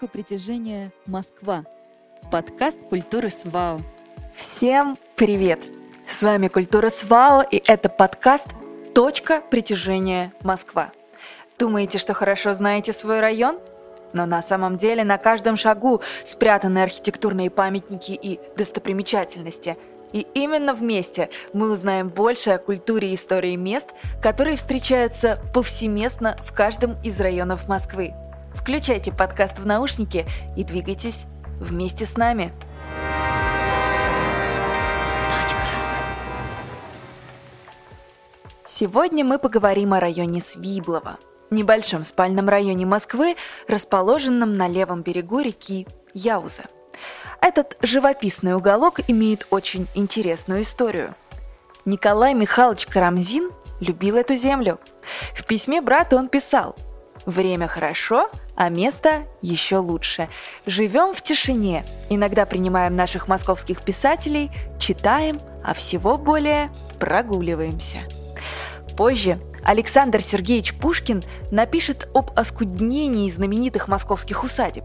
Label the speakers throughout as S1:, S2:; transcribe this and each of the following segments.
S1: Точка притяжения Москва. Подкаст культуры СВАО.
S2: Всем привет! С вами Культура СВАО, и это подкаст «Точка притяжения Москва». Думаете, что хорошо знаете свой район? Но на самом деле на каждом шагу спрятаны архитектурные памятники и достопримечательности. И именно вместе мы узнаем больше о культуре и истории мест, которые встречаются повсеместно в каждом из районов Москвы. Включайте подкаст в наушники и двигайтесь вместе с нами. Сегодня мы поговорим о районе Свиблово, небольшом спальном районе Москвы, расположенном на левом берегу реки Яуза. Этот живописный уголок имеет очень интересную историю. Николай Михайлович Карамзин любил эту землю. В письме брату он писал «Время хорошо, а место еще лучше. Живем в тишине, иногда принимаем наших московских писателей, читаем, а всего более прогуливаемся. Позже Александр Сергеевич Пушкин напишет об оскуднении знаменитых московских усадеб.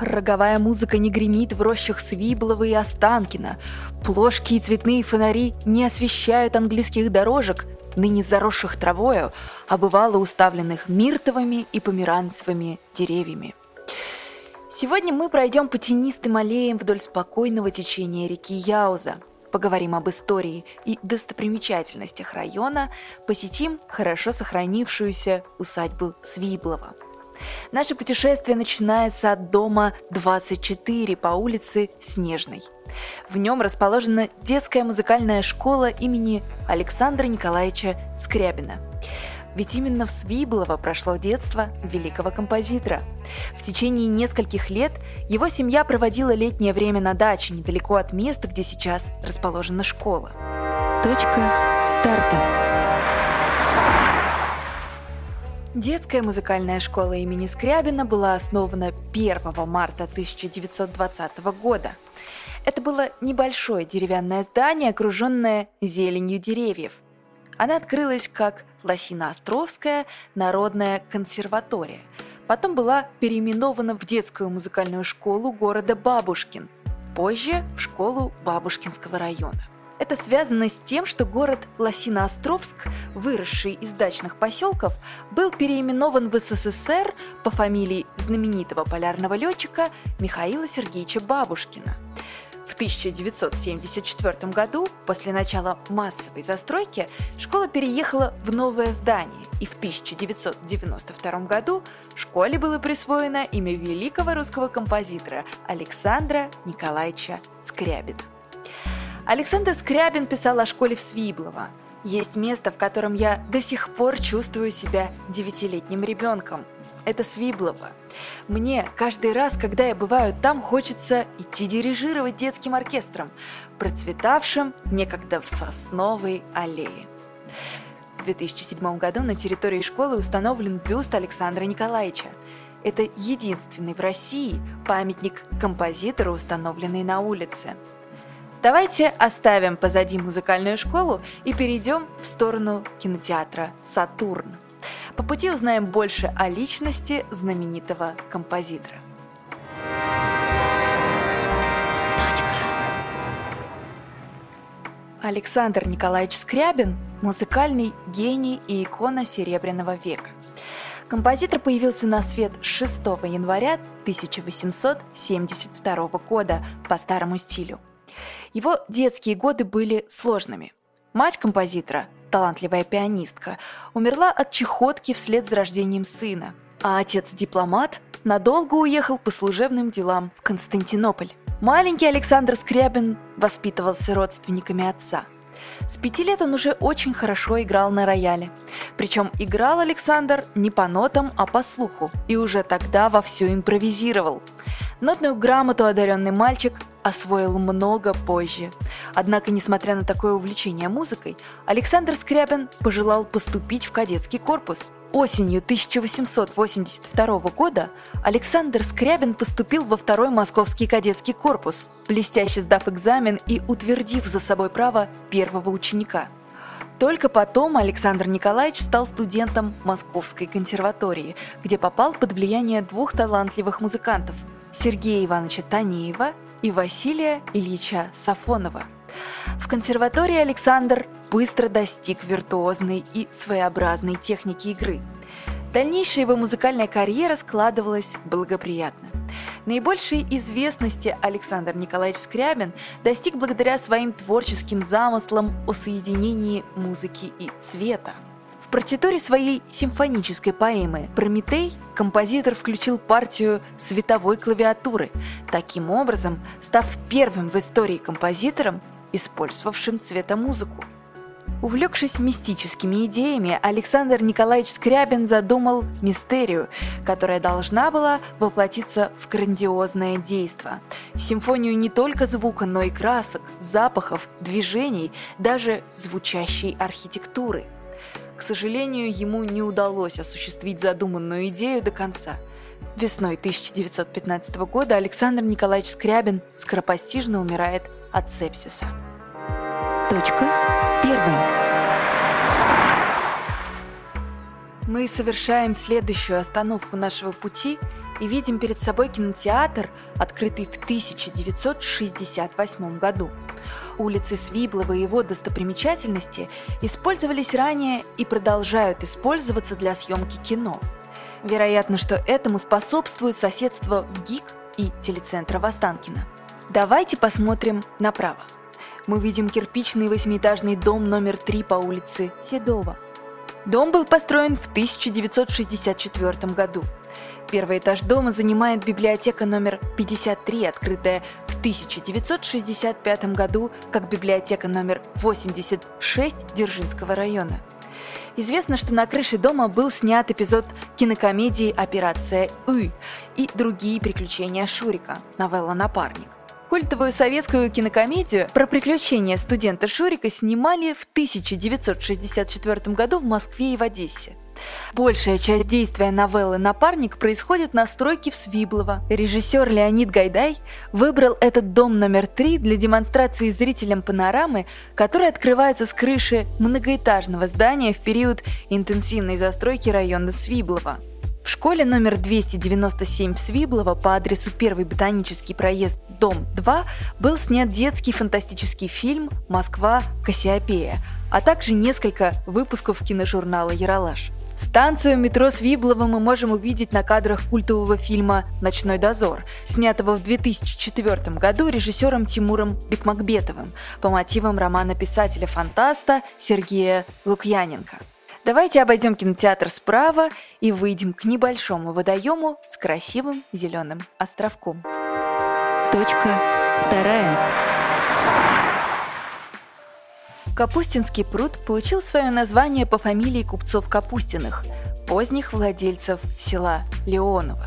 S2: Роговая музыка не гремит в рощах Свиблова и Останкина. Плошки и цветные фонари не освещают английских дорожек, ныне заросших травою, а бывало уставленных миртовыми и померанцевыми деревьями. Сегодня мы пройдем по тенистым аллеям вдоль спокойного течения реки Яуза, поговорим об истории и достопримечательностях района, посетим хорошо сохранившуюся усадьбу Свиблова – Наше путешествие начинается от дома 24 по улице Снежной. В нем расположена детская музыкальная школа имени Александра Николаевича Скрябина. Ведь именно в Свиблово прошло детство великого композитора. В течение нескольких лет его семья проводила летнее время на даче недалеко от места, где сейчас расположена школа. Точка старта. Детская музыкальная школа имени Скрябина была основана 1 марта 1920 года. Это было небольшое деревянное здание, окруженное зеленью деревьев. Она открылась как Лосино-Островская народная консерватория. Потом была переименована в детскую музыкальную школу города Бабушкин, позже в школу Бабушкинского района. Это связано с тем, что город Лосиноостровск, выросший из дачных поселков, был переименован в СССР по фамилии знаменитого полярного летчика Михаила Сергеевича Бабушкина. В 1974 году, после начала массовой застройки, школа переехала в новое здание, и в 1992 году школе было присвоено имя великого русского композитора Александра Николаевича Скрябина. Александр Скрябин писал о школе в Свиблово. Есть место, в котором я до сих пор чувствую себя девятилетним ребенком. Это Свиблово. Мне каждый раз, когда я бываю там, хочется идти дирижировать детским оркестром, процветавшим некогда в сосновой аллее. В 2007 году на территории школы установлен бюст Александра Николаевича. Это единственный в России памятник композитору, установленный на улице – Давайте оставим позади музыкальную школу и перейдем в сторону кинотеатра «Сатурн». По пути узнаем больше о личности знаменитого композитора. Александр Николаевич Скрябин – музыкальный гений и икона Серебряного века. Композитор появился на свет 6 января 1872 года по старому стилю – его детские годы были сложными. Мать композитора, талантливая пианистка, умерла от чехотки вслед за рождением сына, а отец-дипломат надолго уехал по служебным делам в Константинополь. Маленький Александр Скрябин воспитывался родственниками отца – с пяти лет он уже очень хорошо играл на рояле. Причем играл Александр не по нотам, а по слуху, и уже тогда вовсю импровизировал. Нотную грамоту одаренный мальчик освоил много позже. Однако, несмотря на такое увлечение музыкой, Александр Скрябин пожелал поступить в кадетский корпус – Осенью 1882 года Александр Скрябин поступил во второй московский кадетский корпус, блестяще сдав экзамен и утвердив за собой право первого ученика. Только потом Александр Николаевич стал студентом Московской консерватории, где попал под влияние двух талантливых музыкантов – Сергея Ивановича Танеева и Василия Ильича Сафонова. В консерватории Александр быстро достиг виртуозной и своеобразной техники игры. Дальнейшая его музыкальная карьера складывалась благоприятно. Наибольшей известности Александр Николаевич Скрябин достиг благодаря своим творческим замыслам о соединении музыки и цвета. В партитуре своей симфонической поэмы «Прометей» композитор включил партию световой клавиатуры, таким образом став первым в истории композитором, использовавшим цветомузыку. Увлекшись мистическими идеями, Александр Николаевич Скрябин задумал мистерию, которая должна была воплотиться в грандиозное действо. Симфонию не только звука, но и красок, запахов, движений, даже звучащей архитектуры. К сожалению, ему не удалось осуществить задуманную идею до конца. Весной 1915 года Александр Николаевич Скрябин скоропостижно умирает от сепсиса.
S1: Точка первая.
S2: Мы совершаем следующую остановку нашего пути и видим перед собой кинотеатр, открытый в 1968 году. Улицы Свиблова и его достопримечательности использовались ранее и продолжают использоваться для съемки кино. Вероятно, что этому способствует соседство в ГИК и телецентра Востанкина. Давайте посмотрим направо мы видим кирпичный восьмиэтажный дом номер 3 по улице Седова. Дом был построен в 1964 году. Первый этаж дома занимает библиотека номер 53, открытая в 1965 году как библиотека номер 86 Дзержинского района. Известно, что на крыше дома был снят эпизод кинокомедии «Операция Ы» и другие приключения Шурика, новелла «Напарник». Культовую советскую кинокомедию про приключения студента Шурика снимали в 1964 году в Москве и в Одессе. Большая часть действия новеллы «Напарник» происходит на стройке в Свиблово. Режиссер Леонид Гайдай выбрал этот дом номер три для демонстрации зрителям панорамы, которая открывается с крыши многоэтажного здания в период интенсивной застройки района Свиблова. В школе номер 297 в Свиблово по адресу 1 Ботанический проезд, дом 2 был снят детский фантастический фильм «Москва. Кассиопея», а также несколько выпусков киножурнала «Яралаш». Станцию метро Свиблова мы можем увидеть на кадрах культового фильма «Ночной дозор», снятого в 2004 году режиссером Тимуром Бекмакбетовым по мотивам романа писателя-фантаста Сергея Лукьяненко. Давайте обойдем кинотеатр справа и выйдем к небольшому водоему с красивым зеленым островком.
S1: Точка вторая.
S2: Капустинский пруд получил свое название по фамилии купцов Капустиных, поздних владельцев села Леонова.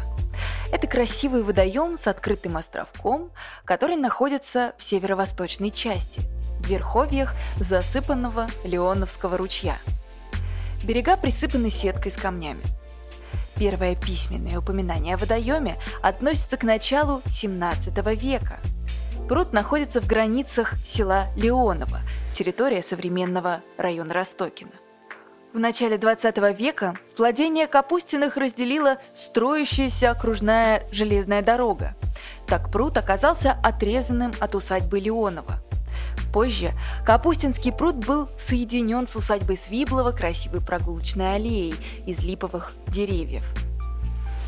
S2: Это красивый водоем с открытым островком, который находится в северо-восточной части, в верховьях засыпанного Леоновского ручья – Берега присыпаны сеткой с камнями. Первое письменное упоминание о водоеме относится к началу 17 века. Пруд находится в границах села Леоново, территория современного района Ростокина. В начале 20 века владение Капустиных разделила строящаяся окружная железная дорога. Так пруд оказался отрезанным от усадьбы Леонова – Позже Капустинский пруд был соединен с усадьбой Свиблова красивой прогулочной аллеей из липовых деревьев.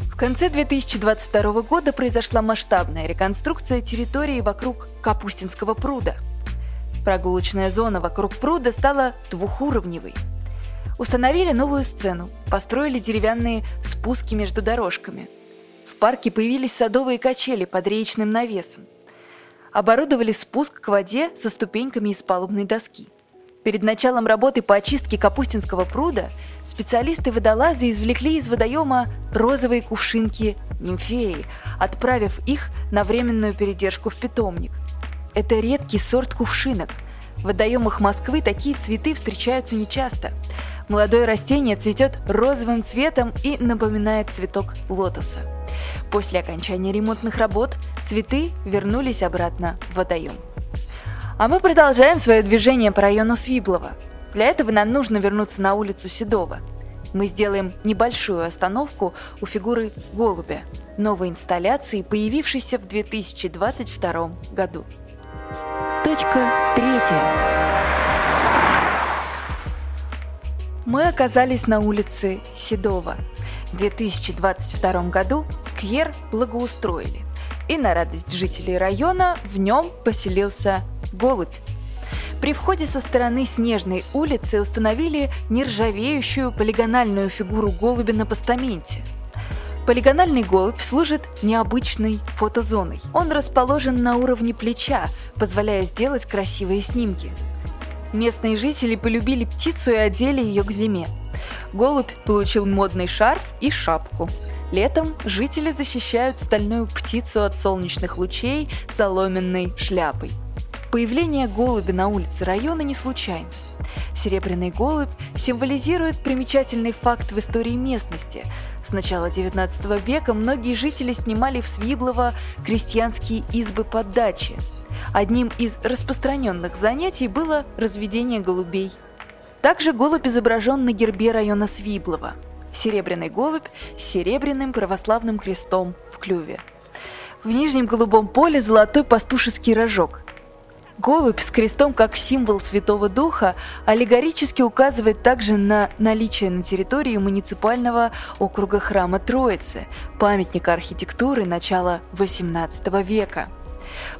S2: В конце 2022 года произошла масштабная реконструкция территории вокруг Капустинского пруда. Прогулочная зона вокруг пруда стала двухуровневой. Установили новую сцену, построили деревянные спуски между дорожками. В парке появились садовые качели под речным навесом оборудовали спуск к воде со ступеньками из палубной доски. Перед началом работы по очистке Капустинского пруда специалисты-водолазы извлекли из водоема розовые кувшинки нимфеи, отправив их на временную передержку в питомник. Это редкий сорт кувшинок. В водоемах Москвы такие цветы встречаются нечасто. Молодое растение цветет розовым цветом и напоминает цветок лотоса. После окончания ремонтных работ цветы вернулись обратно в водоем. А мы продолжаем свое движение по району Свиблова. Для этого нам нужно вернуться на улицу Седова. Мы сделаем небольшую остановку у фигуры голубя, новой инсталляции, появившейся в 2022 году.
S1: Точка третья.
S2: Мы оказались на улице Седова. В 2022 году сквер благоустроили. И на радость жителей района в нем поселился голубь. При входе со стороны Снежной улицы установили нержавеющую полигональную фигуру голубя на постаменте. Полигональный голубь служит необычной фотозоной. Он расположен на уровне плеча, позволяя сделать красивые снимки. Местные жители полюбили птицу и одели ее к зиме. Голубь получил модный шарф и шапку. Летом жители защищают стальную птицу от солнечных лучей соломенной шляпой. Появление голубя на улице района не случайно. Серебряный голубь символизирует примечательный факт в истории местности. С начала XIX века многие жители снимали в Свиблово крестьянские избы под дачи. Одним из распространенных занятий было разведение голубей. Также голубь изображен на гербе района Свиблова. Серебряный голубь с серебряным православным крестом в клюве. В нижнем голубом поле золотой пастушеский рожок. Голубь с крестом как символ Святого Духа аллегорически указывает также на наличие на территории муниципального округа храма Троицы, памятника архитектуры начала XVIII века.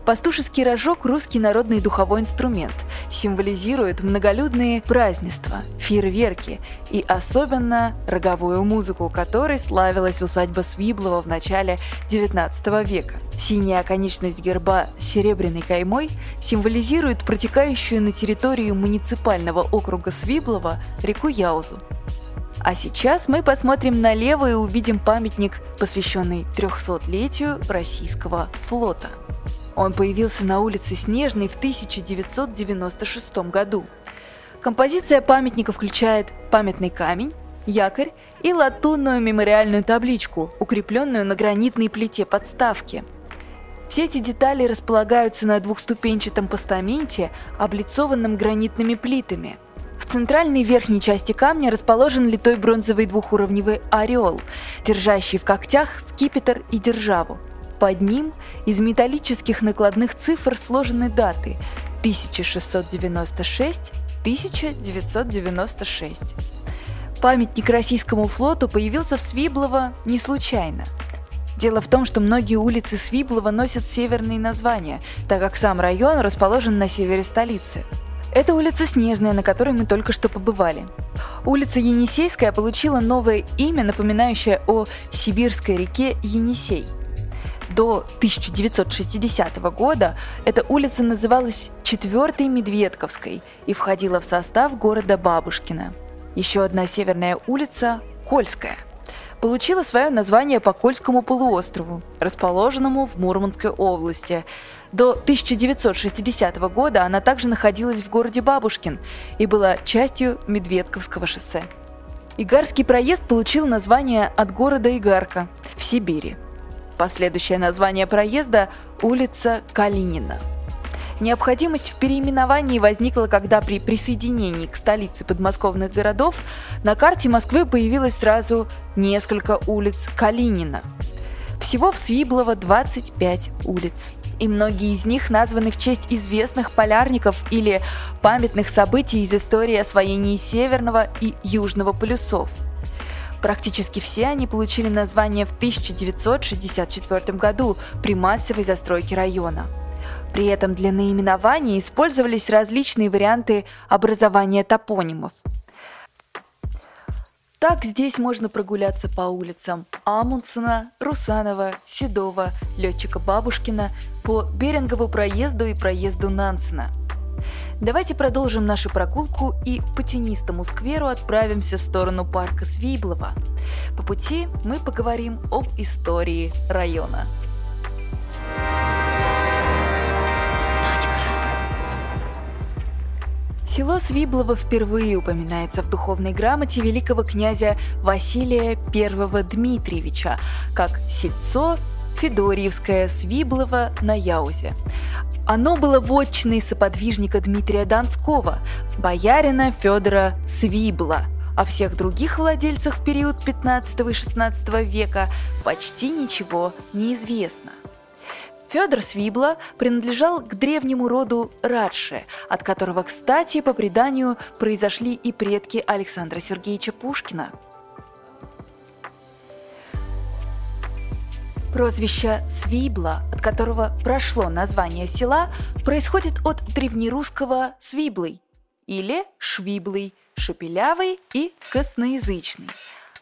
S2: Пастушеский рожок – русский народный духовой инструмент, символизирует многолюдные празднества, фейерверки и особенно роговую музыку, которой славилась усадьба Свиблова в начале XIX века. Синяя оконечность герба с серебряной каймой символизирует протекающую на территорию муниципального округа Свиблова реку Яузу. А сейчас мы посмотрим налево и увидим памятник, посвященный 300-летию российского флота – он появился на улице Снежной в 1996 году. Композиция памятника включает памятный камень, якорь и латунную мемориальную табличку, укрепленную на гранитной плите подставки. Все эти детали располагаются на двухступенчатом постаменте, облицованном гранитными плитами. В центральной верхней части камня расположен литой бронзовый двухуровневый орел, держащий в когтях скипетр и державу. Под ним из металлических накладных цифр сложены даты 1696-1996. Памятник российскому флоту появился в Свиблово не случайно. Дело в том, что многие улицы Свиблова носят северные названия, так как сам район расположен на севере столицы. Это улица Снежная, на которой мы только что побывали. Улица Енисейская получила новое имя, напоминающее о сибирской реке Енисей – до 1960 года эта улица называлась Четвертой Медведковской и входила в состав города Бабушкина. Еще одна северная улица – Кольская – получила свое название по Кольскому полуострову, расположенному в Мурманской области. До 1960 года она также находилась в городе Бабушкин и была частью Медведковского шоссе. Игарский проезд получил название от города Игарка в Сибири. Последующее название проезда – улица Калинина. Необходимость в переименовании возникла, когда при присоединении к столице подмосковных городов на карте Москвы появилось сразу несколько улиц Калинина. Всего в Свиблово 25 улиц. И многие из них названы в честь известных полярников или памятных событий из истории освоения Северного и Южного полюсов – Практически все они получили название в 1964 году при массовой застройке района. При этом для наименования использовались различные варианты образования топонимов. Так здесь можно прогуляться по улицам Амундсена, Русанова, Седова, Летчика Бабушкина, по Берингову проезду и проезду Нансена – Давайте продолжим нашу прогулку и по тенистому скверу отправимся в сторону парка Свиблова. По пути мы поговорим об истории района. Село Свиблово впервые упоминается в духовной грамоте великого князя Василия I Дмитриевича как сельцо Федорьевское Свиблово на Яузе. Оно было вотчиной соподвижника Дмитрия Донского, боярина Федора Свибла. О всех других владельцах в период 15 и 16 века почти ничего не известно. Федор Свибла принадлежал к древнему роду Радше, от которого, кстати, по преданию, произошли и предки Александра Сергеевича Пушкина. Прозвище Свибла, от которого прошло название села, происходит от древнерусского «свиблый» или «швиблый», «шепелявый» и «косноязычный».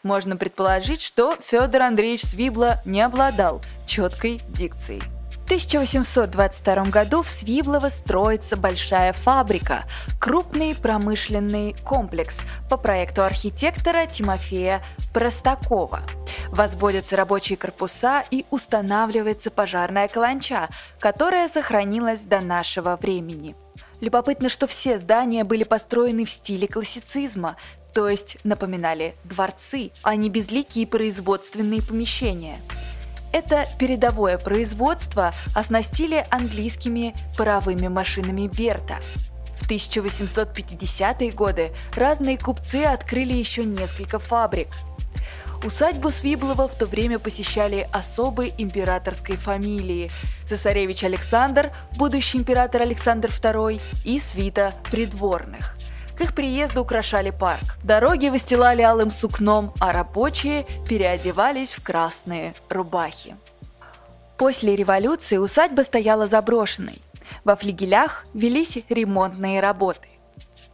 S2: Можно предположить, что Федор Андреевич Свибла не обладал четкой дикцией. 1822 году в Свиблово строится большая фабрика, крупный промышленный комплекс по проекту архитектора Тимофея Простакова. Возводятся рабочие корпуса и устанавливается пожарная каланча, которая сохранилась до нашего времени. Любопытно, что все здания были построены в стиле классицизма, то есть напоминали дворцы, а не безликие производственные помещения – это передовое производство оснастили английскими паровыми машинами Берта. В 1850-е годы разные купцы открыли еще несколько фабрик. Усадьбу Свиблова в то время посещали особы императорской фамилии – цесаревич Александр, будущий император Александр II и свита придворных. К их приезду украшали парк. Дороги выстилали алым сукном, а рабочие переодевались в красные рубахи. После революции усадьба стояла заброшенной. Во флигелях велись ремонтные работы.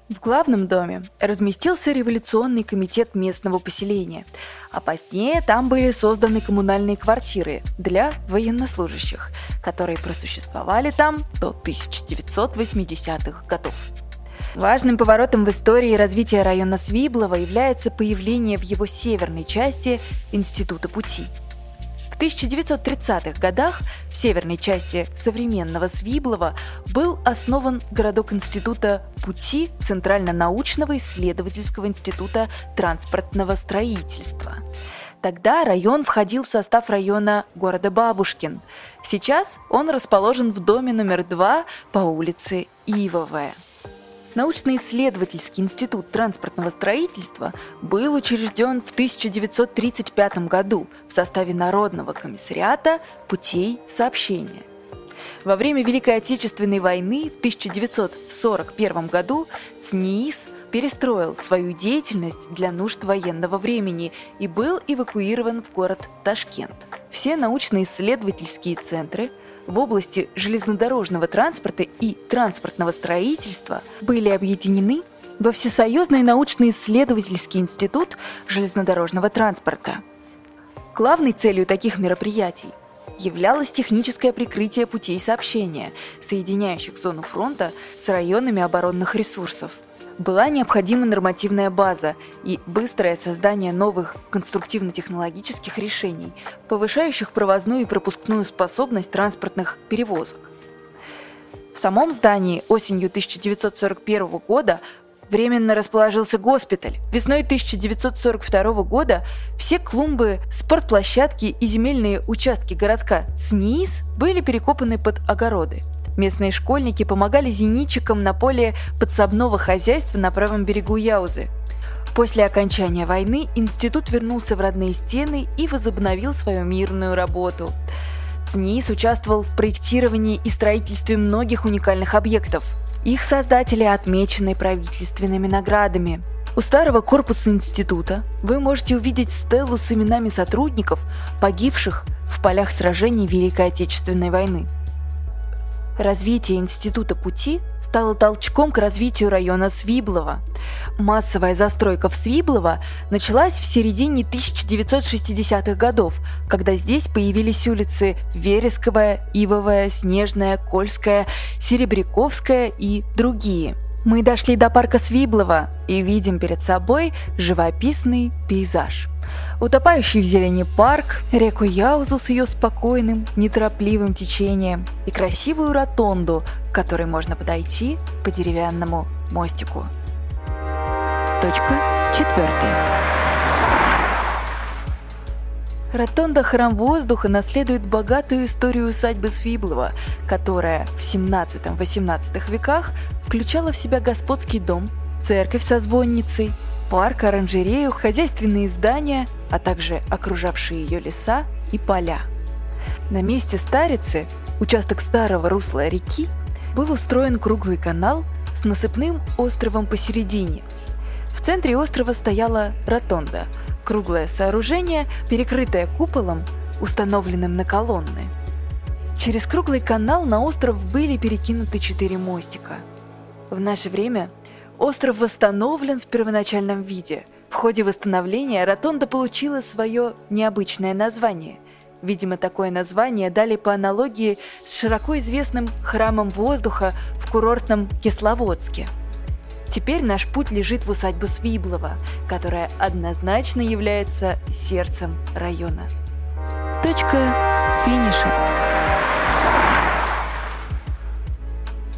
S2: В главном доме разместился революционный комитет местного поселения, а позднее там были созданы коммунальные квартиры для военнослужащих, которые просуществовали там до 1980-х годов. Важным поворотом в истории развития района Свиблова является появление в его северной части Института пути. В 1930-х годах в северной части современного Свиблова был основан городок Института пути Центрально-научного исследовательского института транспортного строительства. Тогда район входил в состав района города Бабушкин. Сейчас он расположен в доме номер два по улице Ивовая. Научно-исследовательский институт транспортного строительства был учрежден в 1935 году в составе Народного комиссариата путей сообщения. Во время Великой Отечественной войны в 1941 году ЦНИИС перестроил свою деятельность для нужд военного времени и был эвакуирован в город Ташкент. Все научно-исследовательские центры – в области железнодорожного транспорта и транспортного строительства были объединены во Всесоюзный научно-исследовательский институт железнодорожного транспорта. Главной целью таких мероприятий являлось техническое прикрытие путей сообщения, соединяющих зону фронта с районами оборонных ресурсов – была необходима нормативная база и быстрое создание новых конструктивно-технологических решений, повышающих провозную и пропускную способность транспортных перевозок. В самом здании осенью 1941 года временно расположился госпиталь. Весной 1942 года все клумбы, спортплощадки и земельные участки городка ЦНИИС были перекопаны под огороды – Местные школьники помогали зенитчикам на поле подсобного хозяйства на правом берегу Яузы. После окончания войны институт вернулся в родные стены и возобновил свою мирную работу. ЦНИС участвовал в проектировании и строительстве многих уникальных объектов. Их создатели отмечены правительственными наградами. У старого корпуса института вы можете увидеть стелу с именами сотрудников, погибших в полях сражений Великой Отечественной войны. Развитие Института пути стало толчком к развитию района Свиблова. Массовая застройка в Свиблово началась в середине 1960-х годов, когда здесь появились улицы Вересковая, Ивовая, Снежная, Кольская, Серебряковская и другие. Мы дошли до парка Свиблова и видим перед собой живописный пейзаж – утопающий в зелени парк, реку Яузу с ее спокойным, неторопливым течением и красивую ротонду, к которой можно подойти по деревянному мостику. Точка четвертая. Ротонда Храм Воздуха наследует богатую историю усадьбы Свиблова, которая в 17-18 веках включала в себя господский дом, церковь со звонницей, парк, оранжерею, хозяйственные здания, а также окружавшие ее леса и поля. На месте Старицы, участок старого русла реки, был устроен круглый канал с насыпным островом посередине. В центре острова стояла ротонда – круглое сооружение, перекрытое куполом, установленным на колонны. Через круглый канал на остров были перекинуты четыре мостика. В наше время остров восстановлен в первоначальном виде. В ходе восстановления ротонда получила свое необычное название. Видимо, такое название дали по аналогии с широко известным храмом воздуха в курортном Кисловодске – Теперь наш путь лежит в усадьбу Свиблова, которая однозначно является сердцем района. Точка финиша.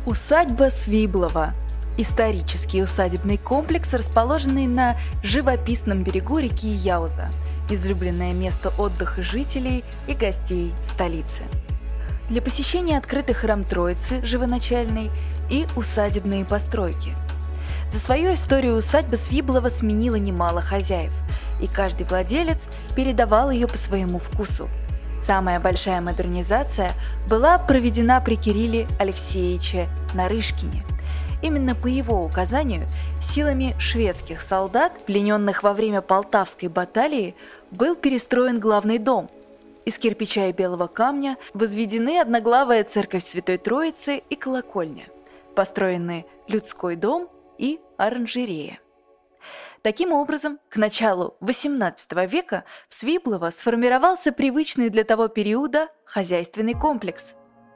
S2: Усадьба Свиблова – исторический усадебный комплекс, расположенный на живописном берегу реки Яуза, излюбленное место отдыха жителей и гостей столицы. Для посещения открыты храм Троицы, живоначальный, и усадебные постройки – за свою историю усадьба Свиблова сменила немало хозяев, и каждый владелец передавал ее по своему вкусу. Самая большая модернизация была проведена при Кирилле Алексеевиче Нарышкине. Именно по его указанию силами шведских солдат, плененных во время Полтавской баталии, был перестроен главный дом. Из кирпича и белого камня возведены одноглавая церковь Святой Троицы и колокольня. Построены людской дом и оранжерея. Таким образом, к началу XVIII века в Свиблово сформировался привычный для того периода хозяйственный комплекс.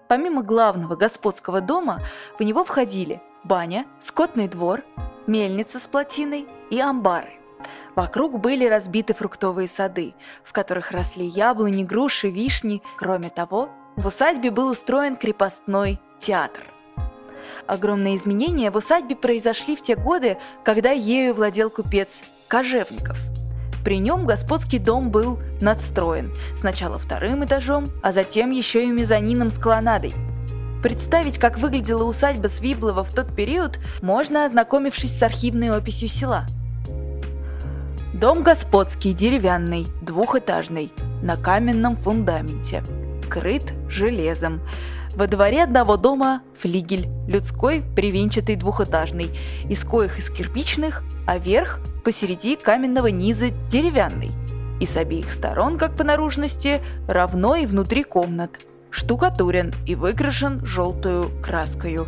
S2: Помимо главного господского дома, в него входили баня, скотный двор, мельница с плотиной и амбары. Вокруг были разбиты фруктовые сады, в которых росли яблони, груши, вишни. Кроме того, в усадьбе был устроен крепостной театр. Огромные изменения в усадьбе произошли в те годы, когда ею владел купец Кожевников. При нем господский дом был надстроен, сначала вторым этажом, а затем еще и мезонином с колоннадой. Представить, как выглядела усадьба Свиблова в тот период, можно, ознакомившись с архивной описью села. Дом господский, деревянный, двухэтажный, на каменном фундаменте, крыт железом. Во дворе одного дома флигель, людской, привинчатый двухэтажный, из коих из кирпичных, а верх посереди каменного низа деревянный. И с обеих сторон, как по наружности, равно и внутри комнат. Штукатурен и выкрашен желтую краскою.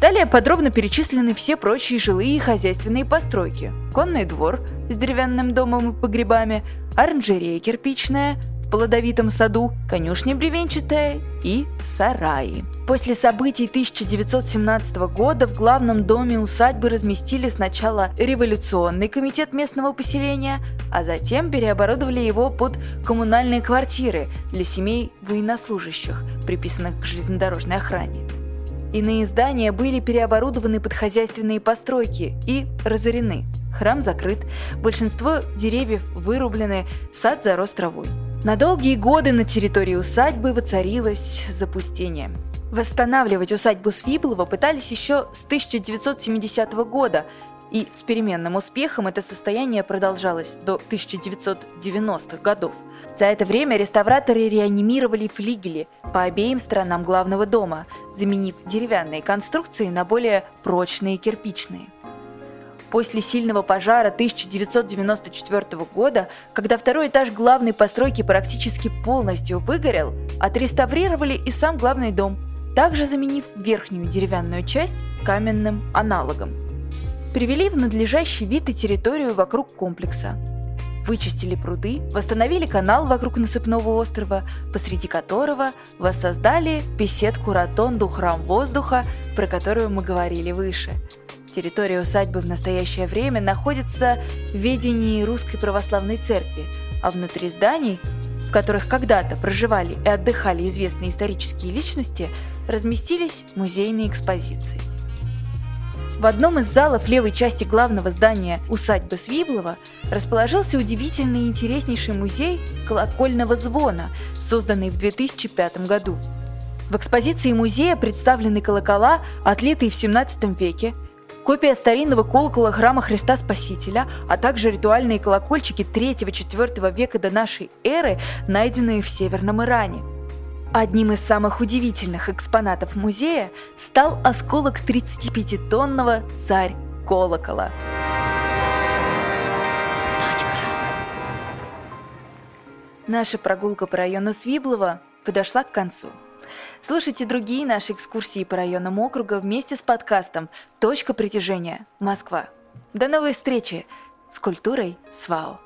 S2: Далее подробно перечислены все прочие жилые и хозяйственные постройки. Конный двор с деревянным домом и погребами, оранжерея кирпичная – плодовитом саду, конюшня бревенчатая и сараи. После событий 1917 года в главном доме усадьбы разместили сначала революционный комитет местного поселения, а затем переоборудовали его под коммунальные квартиры для семей военнослужащих, приписанных к железнодорожной охране. Иные здания были переоборудованы под хозяйственные постройки и разорены. Храм закрыт, большинство деревьев вырублены, сад зарос травой. На долгие годы на территории усадьбы воцарилось запустение. Восстанавливать усадьбу Свиблова пытались еще с 1970 года, и с переменным успехом это состояние продолжалось до 1990-х годов. За это время реставраторы реанимировали флигели по обеим сторонам главного дома, заменив деревянные конструкции на более прочные кирпичные – После сильного пожара 1994 года, когда второй этаж главной постройки практически полностью выгорел, отреставрировали и сам главный дом, также заменив верхнюю деревянную часть каменным аналогом. Привели в надлежащий вид и территорию вокруг комплекса. Вычистили пруды, восстановили канал вокруг насыпного острова, посреди которого воссоздали беседку-ротонду «Храм воздуха», про которую мы говорили выше – Территория усадьбы в настоящее время находится в ведении Русской Православной Церкви, а внутри зданий, в которых когда-то проживали и отдыхали известные исторические личности, разместились музейные экспозиции. В одном из залов левой части главного здания усадьбы Свиблова расположился удивительный и интереснейший музей колокольного звона, созданный в 2005 году. В экспозиции музея представлены колокола, отлитые в 17 веке, копия старинного колокола храма Христа Спасителя, а также ритуальные колокольчики 3-4 века до нашей эры, найденные в Северном Иране. Одним из самых удивительных экспонатов музея стал осколок 35-тонного царь колокола. Наша прогулка по району Свиблова подошла к концу. Слушайте другие наши экскурсии по районам округа вместе с подкастом «Точка притяжения. Москва». До новой встречи с культурой СВАО.